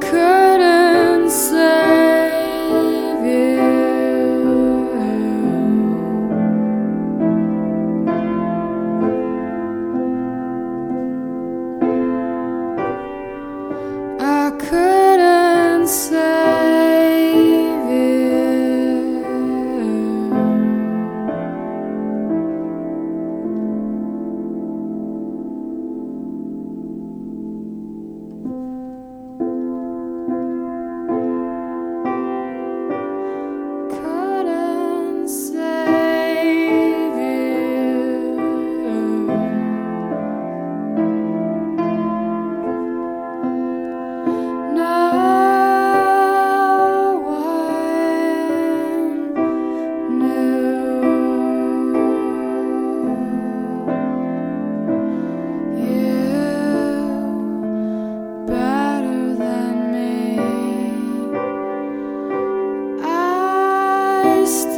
couldn't save you. I couldn't save wasted